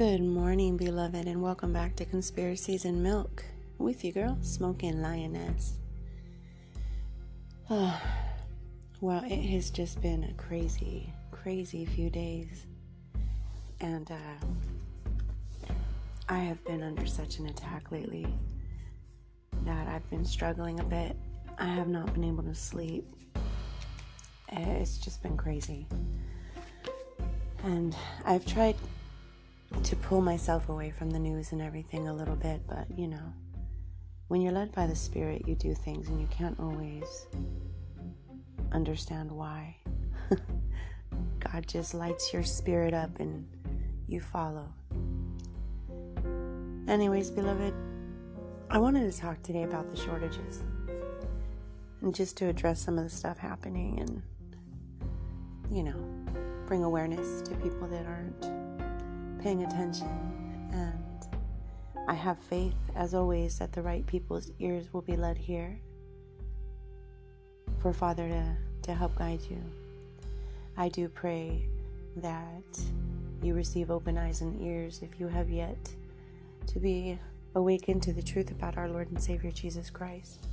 Good morning, beloved, and welcome back to Conspiracies and Milk with you, girl, Smoking Lioness. Oh, well, it has just been a crazy, crazy few days, and uh, I have been under such an attack lately that I've been struggling a bit. I have not been able to sleep. It's just been crazy. And I've tried to pull myself away from the news and everything a little bit, but you know, when you're led by the Spirit, you do things and you can't always understand why. God just lights your spirit up and you follow. Anyways, beloved, I wanted to talk today about the shortages and just to address some of the stuff happening and, you know, bring awareness to people that aren't paying attention. And I have faith, as always, that the right people's ears will be led here for Father to, to help guide you. I do pray that you receive open eyes and ears if you have yet to be awakened to the truth about our Lord and Savior Jesus Christ.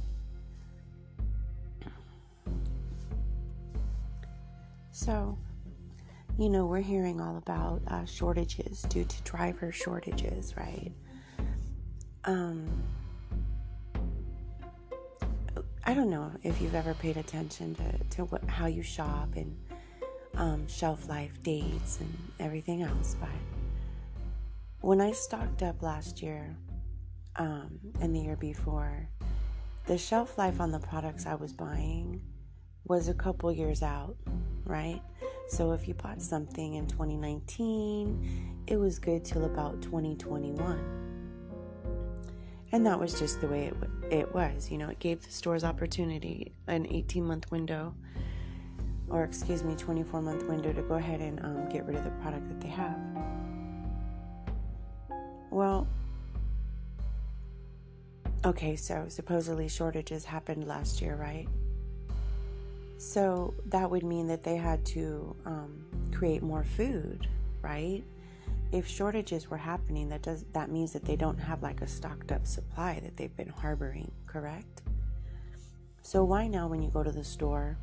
So, you know, we're hearing all about uh, shortages due to driver shortages, right? Um, I don't know if you've ever paid attention to, to what, how you shop and um, shelf life dates and everything else, but when I stocked up last year um, and the year before, the shelf life on the products I was buying was a couple years out, right? So if you bought something in 2019, it was good till about 2021. And that was just the way it, it was. You know, it gave the stores opportunity, an 18 month window, or excuse me, 24 month window to go ahead and um, get rid of the product that they have. Well, okay, so supposedly shortages happened last year, right? So that would mean that they had to um, create more food, right? If shortages were happening, that does that means that they don't have like a stocked up supply that they've been harboring, correct? So why now when you go to the store,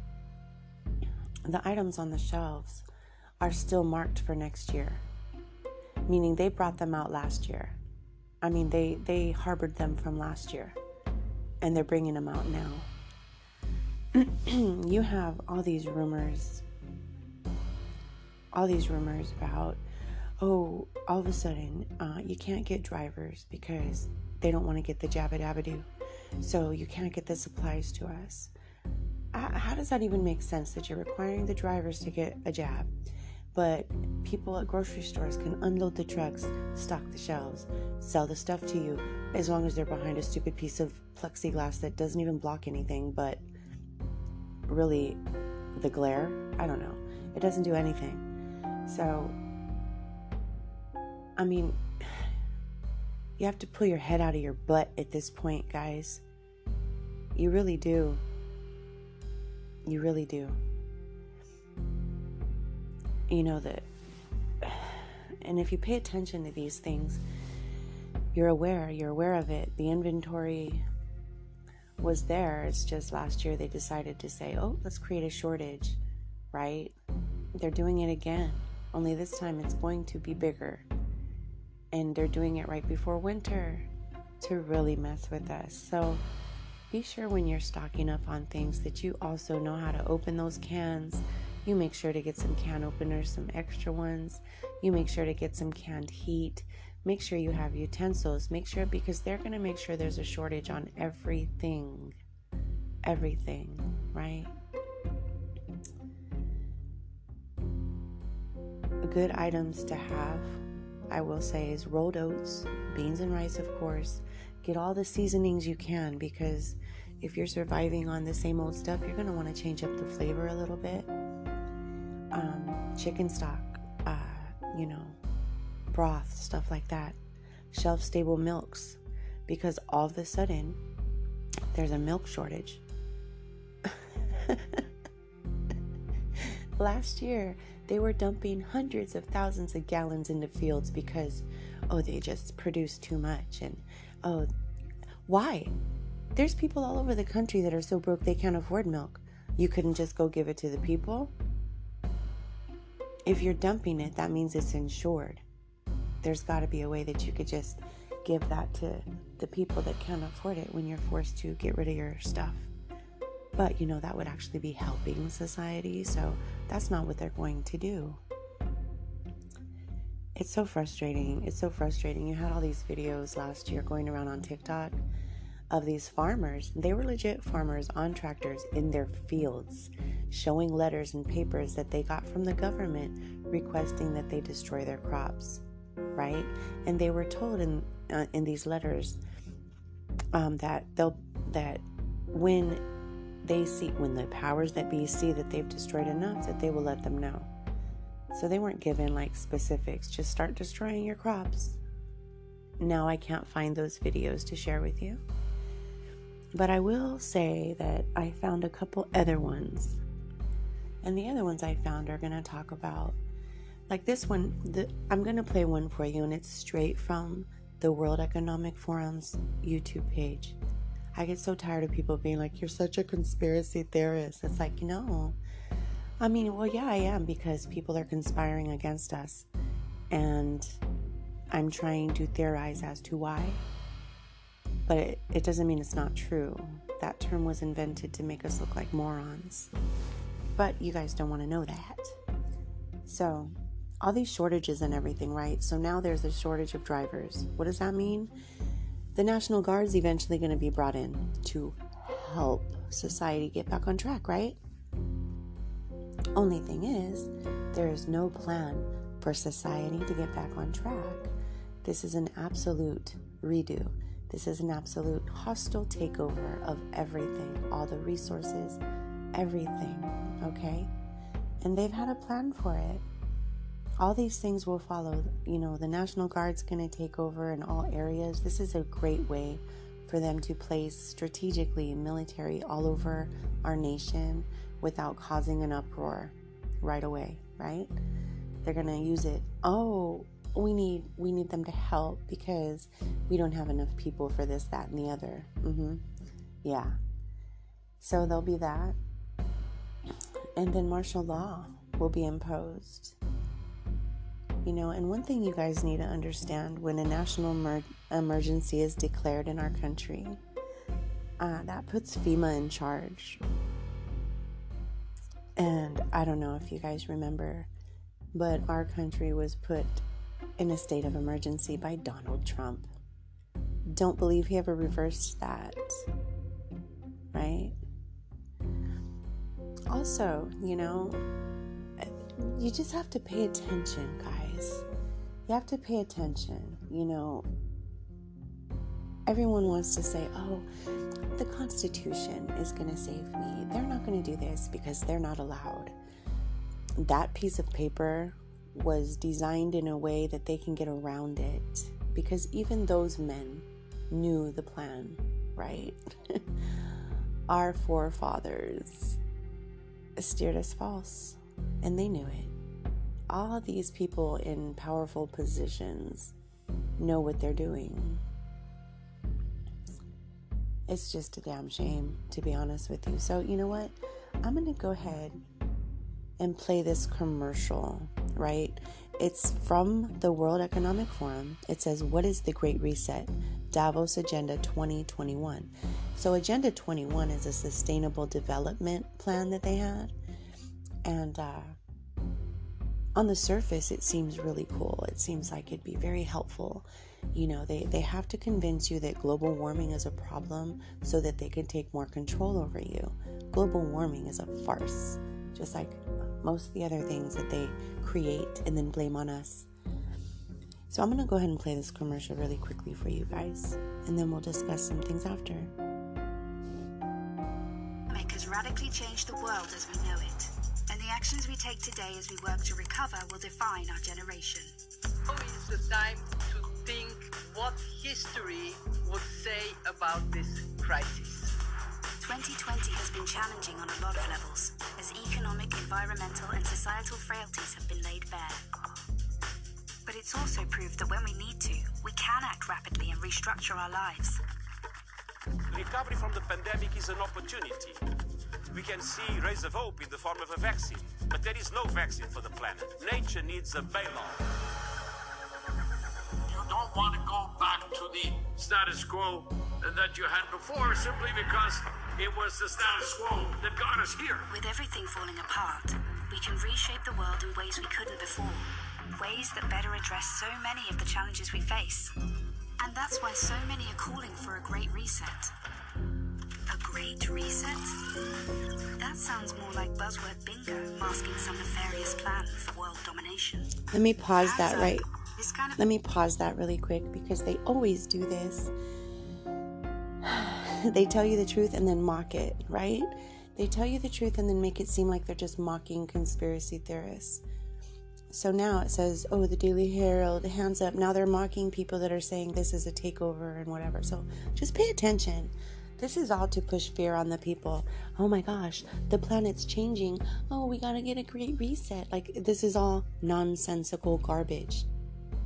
the items on the shelves are still marked for next year, meaning they brought them out last year. I mean, they they harbored them from last year, and they're bringing them out now. you have all these rumors, all these rumors about, oh, all of a sudden uh, you can't get drivers because they don't want to get the jabba dabba doo. So you can't get the supplies to us. How does that even make sense that you're requiring the drivers to get a jab? But people at grocery stores can unload the trucks, stock the shelves, sell the stuff to you as long as they're behind a stupid piece of plexiglass that doesn't even block anything but really the glare. I don't know. It doesn't do anything. So, I mean, you have to pull your head out of your butt at this point, guys. You really do. You really do. You know that, and if you pay attention to these things, you're aware, you're aware of it. The inventory was there. It's just last year they decided to say, oh, let's create a shortage, right? They're doing it again, only this time it's going to be bigger. And they're doing it right before winter to really mess with us. So be sure when you're stocking up on things that you also know how to open those cans. You make sure to get some can openers, some extra ones. You make sure to get some canned heat make sure you have utensils. Make sure because they're going to make sure there's a shortage on everything. Everything, right? Good items to have, I will say, is rolled oats, beans and rice, of course. Get all the seasonings you can because if you're surviving on the same old stuff, you're going to want to change up the flavor a little bit. Um, chicken stock, uh, you know, broth, stuff like that, shelf stable milks, because all of a sudden there's a milk shortage. Last year, They were dumping hundreds of thousands of gallons into fields because, oh, they just produce too much. And, oh, why? There's people all over the country that are so broke they can't afford milk. You couldn't just go give it to the people? If you're dumping it, that means it's insured. There's got to be a way that you could just give that to the people that can't afford it when you're forced to get rid of your stuff. But you know, that would actually be helping society, so that's not what they're going to do. It's so frustrating. It's so frustrating. You had all these videos last year going around on TikTok of these farmers. They were legit farmers on tractors in their fields, showing letters and papers that they got from the government requesting that they destroy their crops, right? And they were told in uh, in these letters um, that they'll that when they see when the powers that be see that they've destroyed enough that they will let them know. So they weren't given like specifics, just start destroying your crops. Now I can't find those videos to share with you. But I will say that I found a couple other ones. And the other ones I found are going to talk about like this one, the, I'm going to play one for you and it's straight from the World Economic Forum's YouTube page. I get so tired of people being like, you're such a conspiracy theorist. It's like, no. I mean, well, yeah, I am because people are conspiring against us. And I'm trying to theorize as to why. But it, it doesn't mean it's not true. That term was invented to make us look like morons. But you guys don't want to know that. So, all these shortages and everything, right? So now there's a shortage of drivers. What does that mean? the National Guard is eventually going to be brought in to help society get back on track, right? Only thing is, there is no plan for society to get back on track. This is an absolute redo. This is an absolute hostile takeover of everything, all the resources, everything, okay? And they've had a plan for it all these things will follow. You know, the National Guard's going to take over in all areas. This is a great way for them to place strategically military all over our nation without causing an uproar right away, right? They're going to use it. Oh, we need we need them to help because we don't have enough people for this, that, and the other. Mm-hmm. Yeah. So there'll be that, and then martial law will be imposed. You know, and one thing you guys need to understand when a national emer- emergency is declared in our country, uh, that puts FEMA in charge. And I don't know if you guys remember, but our country was put in a state of emergency by Donald Trump. Don't believe he ever reversed that. Right? Also, you know, you just have to pay attention, guys you have to pay attention. You know, everyone wants to say, oh, the Constitution is going to save me. They're not going to do this because they're not allowed. That piece of paper was designed in a way that they can get around it because even those men knew the plan, right? Our forefathers steered us false and they knew it all these people in powerful positions know what they're doing. It's just a damn shame, to be honest with you. So, you know what? I'm going to go ahead and play this commercial, right? It's from the World Economic Forum. It says, What is the Great Reset? Davos Agenda 2021. So, Agenda 21 is a sustainable development plan that they had. And uh, on the surface, it seems really cool. It seems like it'd be very helpful. You know, they, they have to convince you that global warming is a problem so that they can take more control over you. Global warming is a farce, just like most of the other things that they create and then blame on us. So I'm going to go ahead and play this commercial really quickly for you guys, and then we'll discuss some things after. Makers radically change the world as we know it the actions we take today as we work to recover will define our generation. Now is the time to think what history would say about this crisis. 2020 has been challenging on a lot of levels, as economic, environmental, and societal frailties have been laid bare. But it's also proved that when we need to, we can act rapidly and restructure our lives. Recovery from the pandemic is an opportunity. We can see rays of hope in the form of a vaccine, but there is no vaccine for the planet. Nature needs a bailout. You don't want to go back to the status quo that you had before simply because it was the status quo that got us here. With everything falling apart, we can reshape the world in ways we couldn't before. Ways that better address so many of the challenges we face. And that's why so many are calling for a great reset. Great reset? That sounds more like buzzword bingo masking some nefarious plan for world domination. Let me pause Hands that right. Kind of Let me pause that really quick because they always do this. they tell you the truth and then mock it, right? They tell you the truth and then make it seem like they're just mocking conspiracy theorists. So now it says, oh, the Daily Herald, hands up. Now they're mocking people that are saying this is a takeover and whatever. So just pay attention. This is all to push fear on the people. Oh my gosh, the planet's changing. Oh, we gotta get a great reset. Like, this is all nonsensical garbage.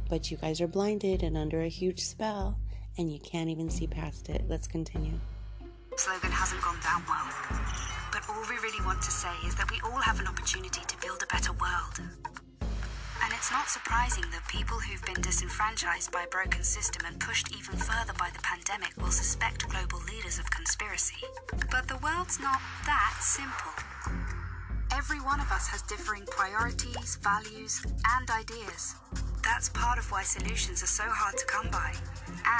But you guys are blinded and under a huge spell, and you can't even see past it. Let's continue. slogan hasn't gone down well. But all we really want to say is that we all have an opportunity to build a better world. It's not surprising that people who've been disenfranchised by a broken system and pushed even further by the pandemic will suspect global leaders of conspiracy. But the world's not that simple. Every one of us has differing priorities, values, and ideas. That's part of why solutions are so hard to come by,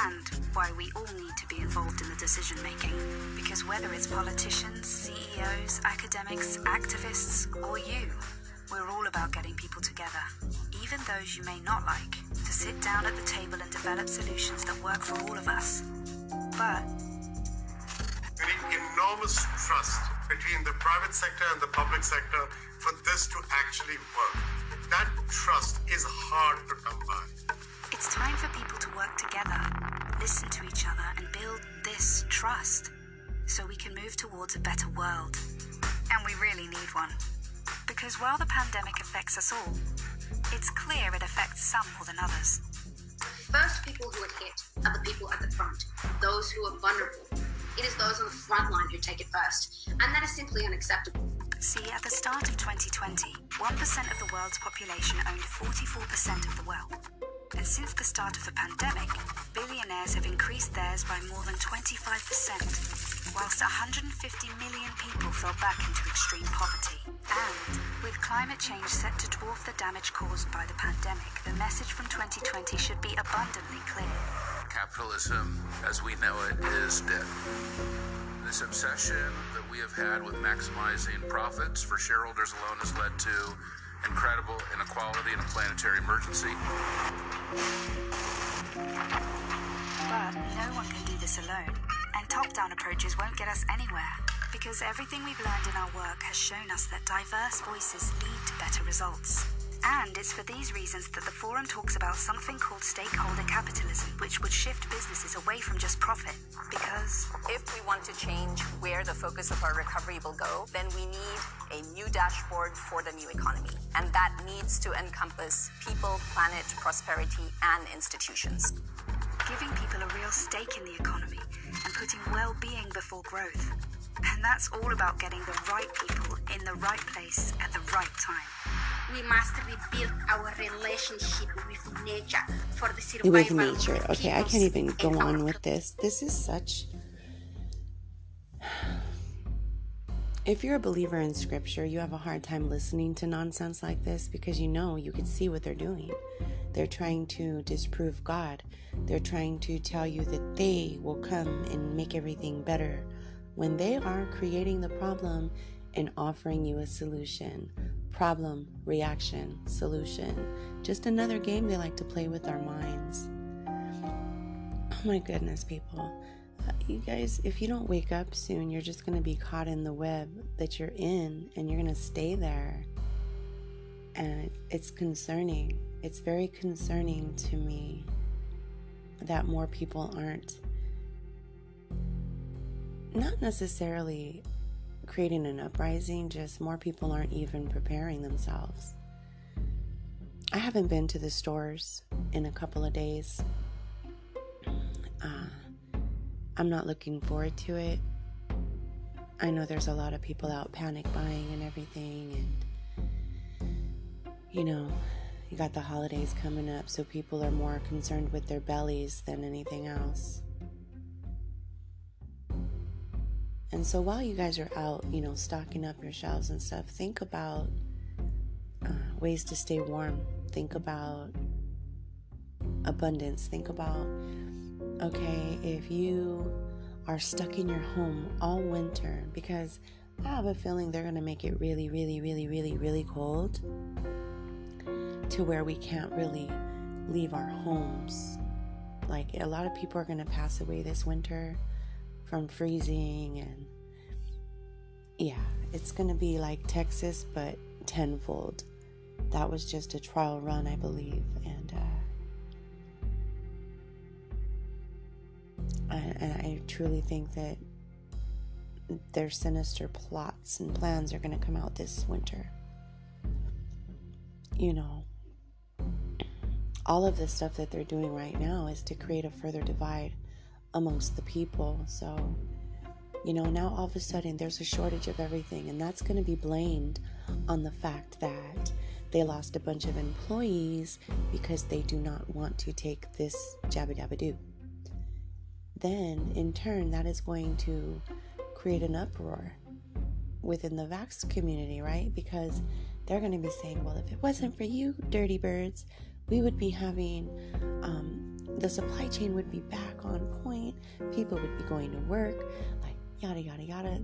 and why we all need to be involved in the decision making. Because whether it's politicians, CEOs, academics, activists, or you, we're all about getting people together, even those you may not like, to sit down at the table and develop solutions that work for all of us. But We need enormous trust between the private sector and the public sector for this to actually work. That trust is hard to come by. It's time for people to work together, listen to each other, and build this trust so we can move towards a better world. And we really need one. Because while the pandemic affects us all, it's clear it affects some more than others. First people who are hit are the people at the front, those who are vulnerable. It is those on the front line who take it first, and that is simply unacceptable. See, at the start of 2020, 1% of the world's population owned 44% of the wealth. And since the start of the pandemic, billionaires have increased theirs by more than 25%, whilst 150 million people fell back into extreme poverty. And with climate change set to dwarf the damage caused by the pandemic, the message from 2020 should be abundantly clear. Capitalism, as we know it, is dead. This obsession that we have had with maximizing profits for shareholders alone has led to incredible inequality and a planetary emergency. But no one can do this alone, and top down approaches won't get us anywhere. Because everything we've learned in our work has shown us that diverse voices lead to better results. And it's for these reasons that the forum talks about something called stakeholder capitalism, which would shift businesses away from just profit. Because If we want to change where the focus of our recovery will go, then we need a new dashboard for the new economy. And that needs to encompass people, planet, prosperity, and institutions. giving people a real stake in the economy and putting well being before growth. And that's all about getting the right people in the right place at the right time. We must rebuild our relationship with nature for the survival With of nature. Okay, I can't even go on with this. This is such. If you're a believer in scripture, you have a hard time listening to nonsense like this because you know you can see what they're doing. They're trying to disprove God. They're trying to tell you that they will come and make everything better when they are creating the problem and offering you a solution. Problem, reaction, solution. Just another game they like to play with our minds. Oh my goodness, people. You guys, if you don't wake up soon, you're just going to be caught in the web that you're in and you're going to stay there. And it's concerning. It's very concerning to me that more people aren't not necessarily creating an uprising, just more people aren't even preparing themselves. I haven't been to the stores in a couple of days. Uh, I'm not looking forward to it. I know there's a lot of people out panic buying and everything, and you know, you got the holidays coming up, so people are more concerned with their bellies than anything else. And so while you guys are out, you know, stocking up your shelves and stuff, think about uh, ways to stay warm. Think about abundance. Think about, okay, if you are stuck in your home all winter, because I have a feeling they're going to make it really, really, really, really, really cold to where we can't really leave our homes. Like a lot of people are going to pass away this winter from freezing and yeah, it's going to be like Texas but tenfold. That was just a trial run, I believe, and uh, I, I truly think that their sinister plots and plans are going to come out this winter. You know, all of the stuff that they're doing right now is to create a further divide amongst the people. So, you know, now all of a sudden there's a shortage of everything, and that's going to be blamed on the fact that they lost a bunch of employees because they do not want to take this jabba dabba do. Then, in turn, that is going to create an uproar within the Vax community, right? Because they're going to be saying, well, if it wasn't for you, dirty birds, we would be having um, the supply chain would be back on point. People would be going to work, like yada, yada, yada.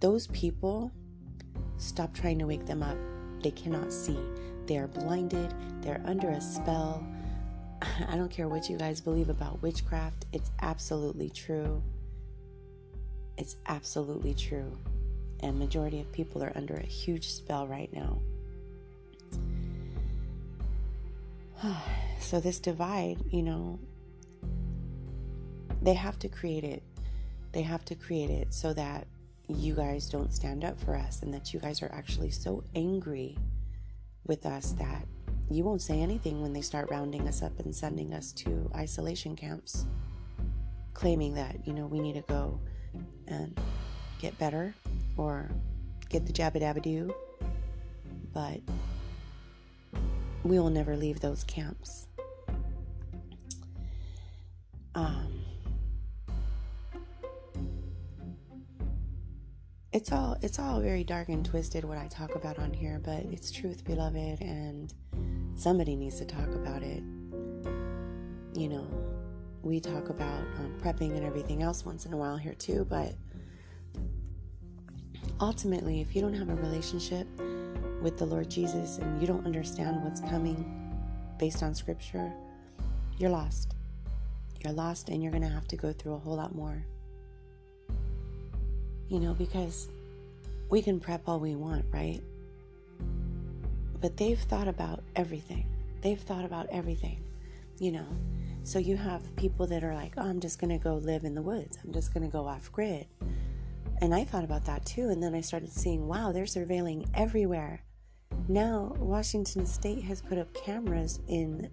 Those people, stop trying to wake them up. They cannot see. They are blinded. They're under a spell. I don't care what you guys believe about witchcraft, it's absolutely true. It's absolutely true. And majority of people are under a huge spell right now. so this divide, you know, they have to create it. They have to create it so that you guys don't stand up for us and that you guys are actually so angry with us that you won't say anything when they start rounding us up and sending us to isolation camps, claiming that, you know, we need to go and get better or get the jabba dabba doo. But we will never leave those camps. Um, it's all it's all very dark and twisted what I talk about on here, but it's truth, beloved, and somebody needs to talk about it. You know, we talk about um, prepping and everything else once in a while here too, but ultimately, if you don't have a relationship with the Lord Jesus and you don't understand what's coming based on scripture, you're lost. You're lost and you're going to have to go through a whole lot more. You know, because we can prep all we want, right? But they've thought about everything. They've thought about everything, you know. So you have people that are like, oh, I'm just going to go live in the woods. I'm just going to go off grid. And I thought about that too. And then I started seeing, wow, they're surveilling everywhere. Now, Washington State has put up cameras in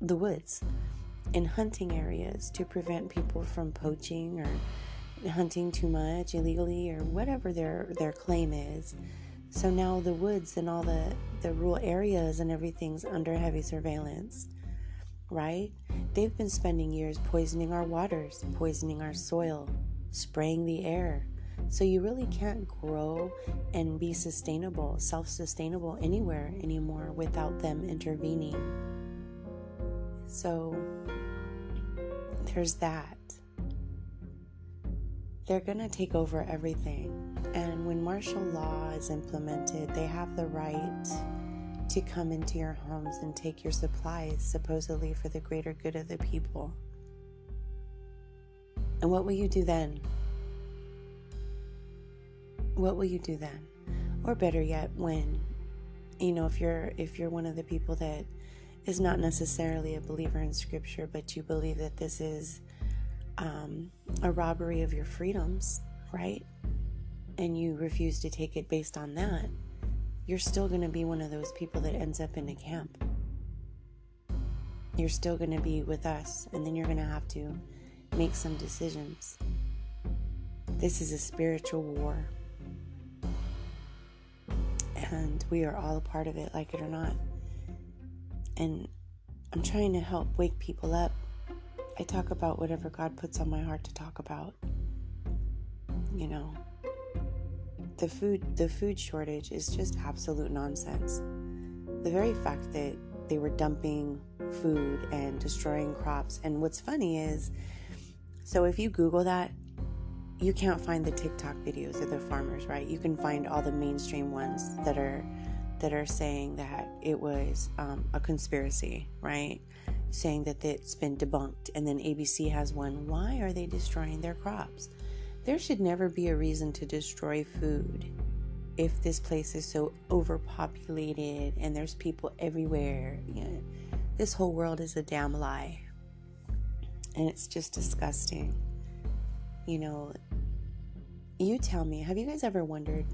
the woods, in hunting areas to prevent people from poaching or hunting too much illegally or whatever their, their claim is. So now the woods and all the, the rural areas and everything's under heavy surveillance, right? They've been spending years poisoning our waters, poisoning our soil, spraying the air, so you really can't grow and be sustainable, self sustainable anywhere anymore without them intervening. So there's that. They're going to take over everything. And when martial law is implemented, they have the right to come into your homes and take your supplies, supposedly for the greater good of the people. And what will you do then? what will you do then? Or better yet, when you know if you're if you're one of the people that is not necessarily a believer in scripture, but you believe that this is um, a robbery of your freedoms, right? And you refuse to take it based on that, you're still going to be one of those people that ends up in a camp. You're still going to be with us, and then you're going to have to make some decisions. This is a spiritual war. And we are all a part of it, like it or not. And I'm trying to help wake people up. I talk about whatever God puts on my heart to talk about. You know, the food the food shortage is just absolute nonsense. The very fact that they were dumping food and destroying crops and what's funny is so if you google that you can't find the TikTok videos of the farmers, right? You can find all the mainstream ones that are that are saying that it was um, a conspiracy, right? Saying that it's been debunked, and then ABC has one. Why are they destroying their crops? There should never be a reason to destroy food if this place is so overpopulated and there's people everywhere. You know, this whole world is a damn lie, and it's just disgusting. You know, you tell me, have you guys ever wondered?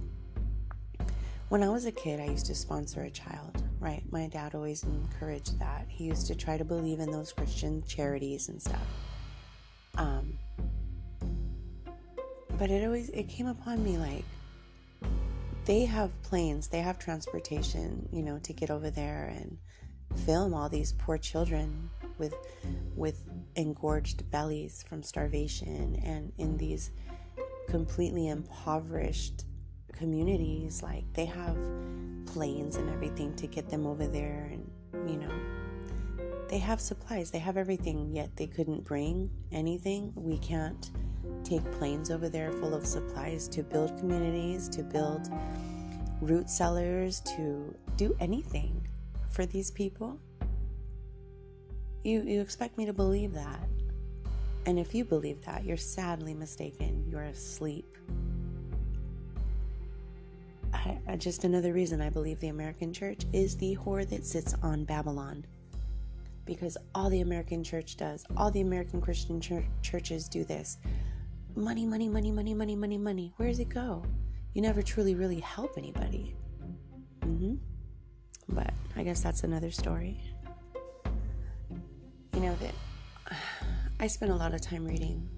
When I was a kid, I used to sponsor a child, right? My dad always encouraged that. He used to try to believe in those Christian charities and stuff. Um, but it always it came upon me like they have planes, they have transportation, you know, to get over there and film all these poor children with with engorged bellies from starvation and in these completely impoverished communities like they have planes and everything to get them over there and you know they have supplies they have everything yet they couldn't bring anything we can't take planes over there full of supplies to build communities to build root cellars to do anything for these people you you expect me to believe that and if you believe that, you're sadly mistaken. You're asleep. I, just another reason I believe the American church is the whore that sits on Babylon. Because all the American church does, all the American Christian church, churches do this money, money, money, money, money, money, money. Where does it go? You never truly, really help anybody. Mm-hmm. But I guess that's another story. You know that I spend a lot of time reading.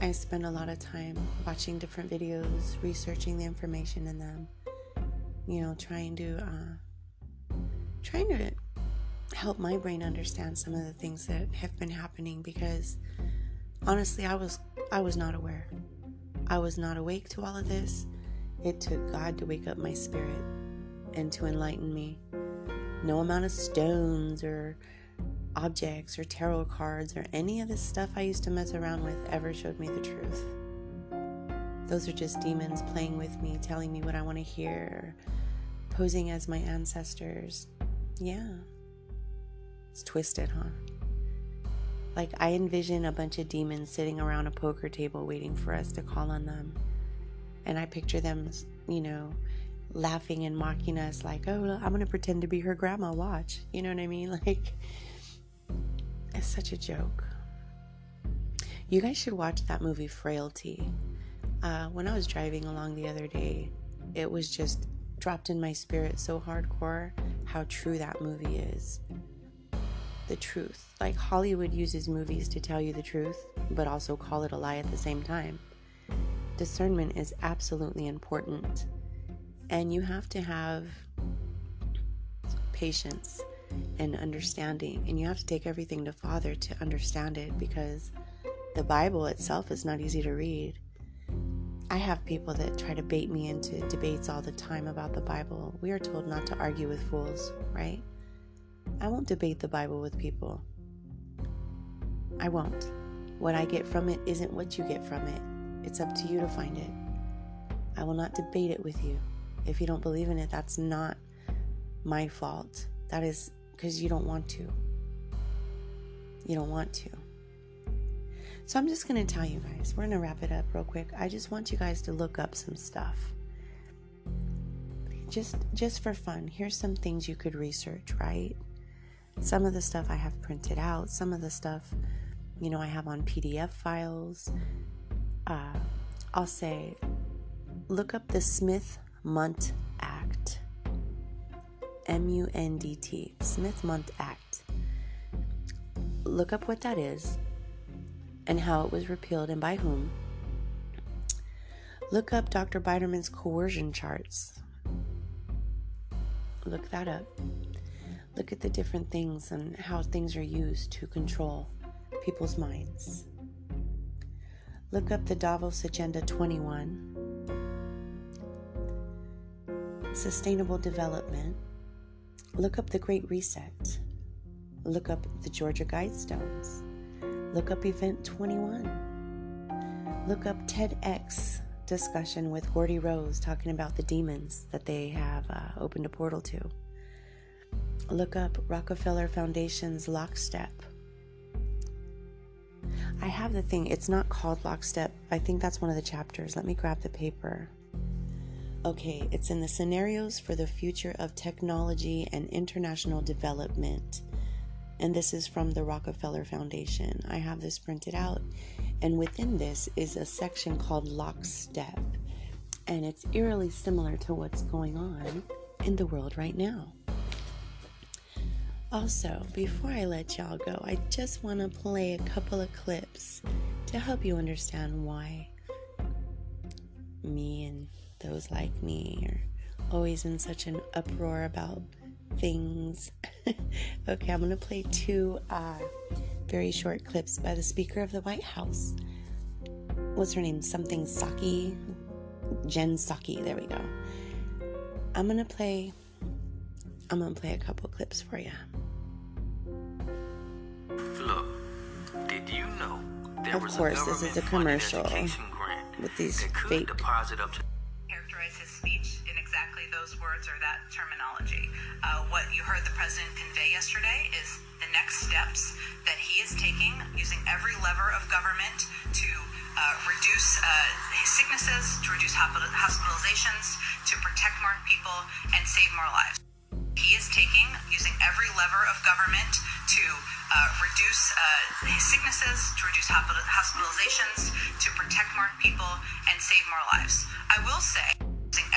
I spend a lot of time watching different videos, researching the information in them. You know, trying to uh, trying to help my brain understand some of the things that have been happening because honestly, I was I was not aware. I was not awake to all of this. It took God to wake up my spirit and to enlighten me. No amount of stones or objects or tarot cards or any of the stuff I used to mess around with ever showed me the truth. Those are just demons playing with me, telling me what I want to hear, posing as my ancestors. Yeah. It's twisted, huh? Like, I envision a bunch of demons sitting around a poker table waiting for us to call on them. And I picture them, you know, laughing and mocking us, like, oh, I'm going to pretend to be her grandma. Watch. You know what I mean? Like, is such a joke. You guys should watch that movie Frailty. Uh, when I was driving along the other day, it was just dropped in my spirit so hardcore how true that movie is. The truth. Like Hollywood uses movies to tell you the truth, but also call it a lie at the same time. Discernment is absolutely important. And you have to have patience and understanding. And you have to take everything to Father to understand it because the Bible itself is not easy to read. I have people that try to bait me into debates all the time about the Bible. We are told not to argue with fools, right? I won't debate the Bible with people. I won't. What I get from it isn't what you get from it. It's up to you to find it. I will not debate it with you. If you don't believe in it, that's not my fault. That is because you don't want to. You don't want to. So I'm just going to tell you guys, we're going to wrap it up real quick. I just want you guys to look up some stuff. Just just for fun. Here's some things you could research, right? Some of the stuff I have printed out, some of the stuff you know, I have on PDF files. Uh, I'll say, look up the Smith Mundt Act. M U N D T. Smith Mundt Act. Look up what that is and how it was repealed and by whom. Look up Dr. Biderman's coercion charts. Look that up. Look at the different things and how things are used to control people's minds. Look up the Davos Agenda 21, Sustainable Development. Look up the Great Reset. Look up the Georgia Guidestones. Look up Event 21. Look up TEDx discussion with Gordy Rose talking about the demons that they have uh, opened a portal to. Look up Rockefeller Foundation's Lockstep. I have the thing, it's not called Lockstep. I think that's one of the chapters. Let me grab the paper. Okay, it's in the scenarios for the future of technology and international development. And this is from the Rockefeller Foundation. I have this printed out. And within this is a section called Lockstep. And it's eerily similar to what's going on in the world right now. Also, before I let y'all go, I just want to play a couple of clips to help you understand why me and those like me are always in such an uproar about things. okay, I'm going to play two uh, very short clips by the Speaker of the White House. What's her name? Something Psaki? Jen Psaki. There we go. I'm going to play. I'm to play a couple clips for you. Look, did you know there Of course, this is a commercial grant with these fake heard the president convey yesterday is the next steps that he is taking using every lever of government to uh, reduce uh, his sicknesses, to reduce hospitalizations, to protect more people, and save more lives. He is taking, using every lever of government to uh, reduce uh, his sicknesses, to reduce hospitalizations, to protect more people, and save more lives. I will say,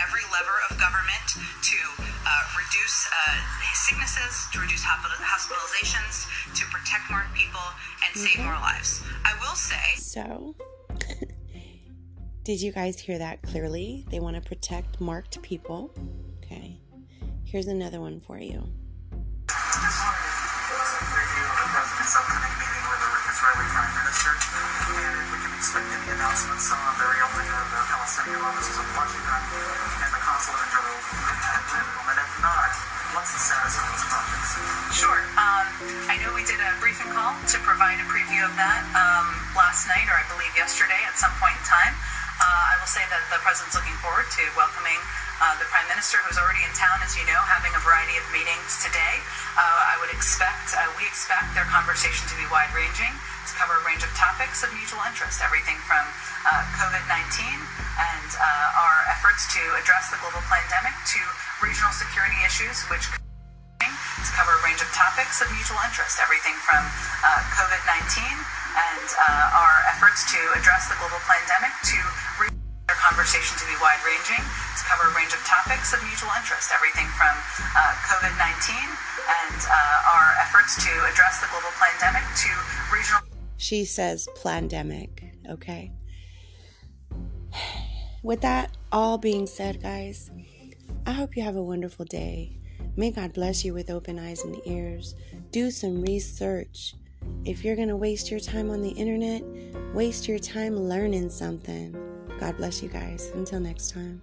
every lever of government to uh, reduce uh, sicknesses, to reduce hospitalizations, to protect more people, and save more lives. I will say. So, did you guys hear that clearly? They want to protect marked people. Okay. Here's another one for you. Israeli Prime Minister, and if we can expect any announcements on the reopening of the Palestinian offices in Washington and the consulate in Jerusalem, and if not, what's the status of those projects? Sure. Um, I know we did a briefing call to provide a preview of that um, last night, or I believe yesterday at some point in time. Uh, I will say that the president's looking forward to welcoming uh, the prime minister, who's already in town, as you know, having a variety of meetings today. Uh, I would expect, uh, we expect their conversation to be wide ranging, to cover a range of topics of mutual interest, everything from uh, COVID 19 and uh, our efforts to address the global pandemic to regional security issues, which to cover a range of topics of mutual interest, everything from uh, COVID 19 and uh, our efforts to address the global pandemic to their conversation to be wide ranging, to cover a range of topics of mutual interest, everything from uh, COVID 19 and uh, our efforts to address the global pandemic to regional. She says pandemic, okay? With that all being said, guys, I hope you have a wonderful day. May God bless you with open eyes and ears. Do some research. If you're going to waste your time on the internet, waste your time learning something. God bless you guys. Until next time.